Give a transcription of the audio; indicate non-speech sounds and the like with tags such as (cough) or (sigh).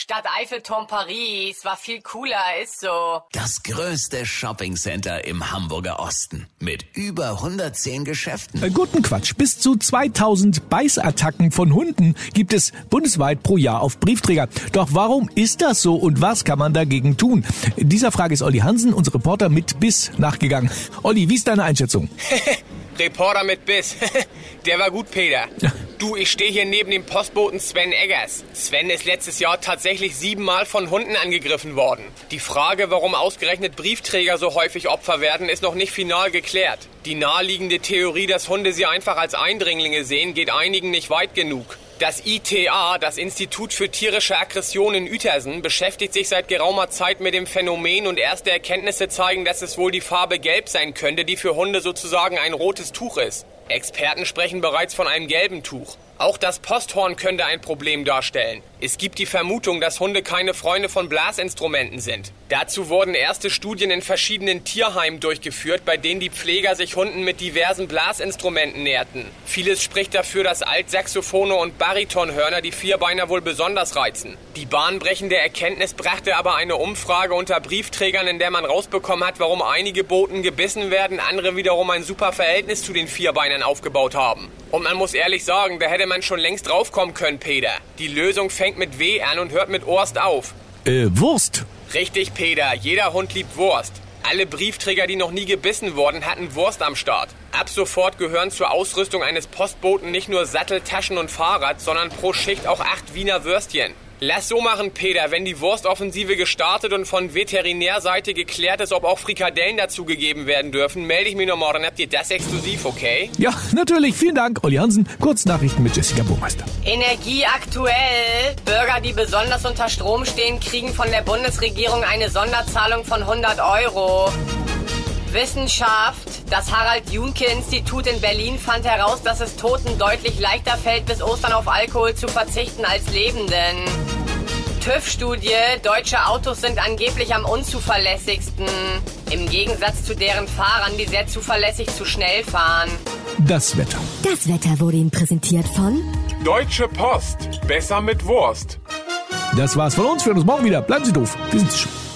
Stadt Eiffelturm Paris war viel cooler, ist so. Das größte Shoppingcenter im Hamburger Osten mit über 110 Geschäften. Äh, Guten Quatsch. Bis zu 2000 Beißattacken von Hunden gibt es bundesweit pro Jahr auf Briefträger. Doch warum ist das so und was kann man dagegen tun? Dieser Frage ist Olli Hansen, unser Reporter mit Biss, nachgegangen. Olli, wie ist deine Einschätzung? (laughs) Reporter mit Biss. (laughs) Der war gut, Peter. Du, ich stehe hier neben dem Postboten Sven Eggers. Sven ist letztes Jahr tatsächlich siebenmal von Hunden angegriffen worden. Die Frage, warum ausgerechnet Briefträger so häufig Opfer werden, ist noch nicht final geklärt. Die naheliegende Theorie, dass Hunde sie einfach als Eindringlinge sehen, geht einigen nicht weit genug. Das ITA, das Institut für tierische Aggression in Uetersen, beschäftigt sich seit geraumer Zeit mit dem Phänomen und erste Erkenntnisse zeigen, dass es wohl die Farbe Gelb sein könnte, die für Hunde sozusagen ein rotes Tuch ist. Experten sprechen bereits von einem gelben Tuch. Auch das Posthorn könnte ein Problem darstellen. Es gibt die Vermutung, dass Hunde keine Freunde von Blasinstrumenten sind. Dazu wurden erste Studien in verschiedenen Tierheimen durchgeführt, bei denen die Pfleger sich Hunden mit diversen Blasinstrumenten näherten. Vieles spricht dafür, dass Altsaxophone und Baritonhörner die Vierbeiner wohl besonders reizen. Die bahnbrechende Erkenntnis brachte aber eine Umfrage unter Briefträgern, in der man rausbekommen hat, warum einige Boten gebissen werden, andere wiederum ein super Verhältnis zu den Vierbeinern aufgebaut haben. Und man muss ehrlich sagen, da hätte man schon längst draufkommen können, Peter. Die Lösung fängt mit W an und hört mit Orst auf. Äh, Wurst. Richtig, Peter. Jeder Hund liebt Wurst. Alle Briefträger, die noch nie gebissen wurden, hatten Wurst am Start. Ab sofort gehören zur Ausrüstung eines Postboten nicht nur Sattel, Taschen und Fahrrad, sondern pro Schicht auch acht Wiener Würstchen. Lass so machen, Peter, wenn die Wurstoffensive gestartet und von Veterinärseite geklärt ist, ob auch Frikadellen dazugegeben werden dürfen, melde ich mich noch morgen. Habt ihr das exklusiv, okay? Ja, natürlich. Vielen Dank, Olli Hansen. Kurznachrichten mit Jessica Burmeister. Energie aktuell. Bürger, die besonders unter Strom stehen, kriegen von der Bundesregierung eine Sonderzahlung von 100 Euro. Wissenschaft. Das Harald-Junke-Institut in Berlin fand heraus, dass es Toten deutlich leichter fällt, bis Ostern auf Alkohol zu verzichten als Lebenden. TÜV-Studie. Deutsche Autos sind angeblich am unzuverlässigsten. Im Gegensatz zu deren Fahrern, die sehr zuverlässig zu schnell fahren. Das Wetter. Das Wetter wurde Ihnen präsentiert von Deutsche Post. Besser mit Wurst. Das war's von uns. Wir hören uns morgen wieder. Bleiben Sie doof. Wir schon.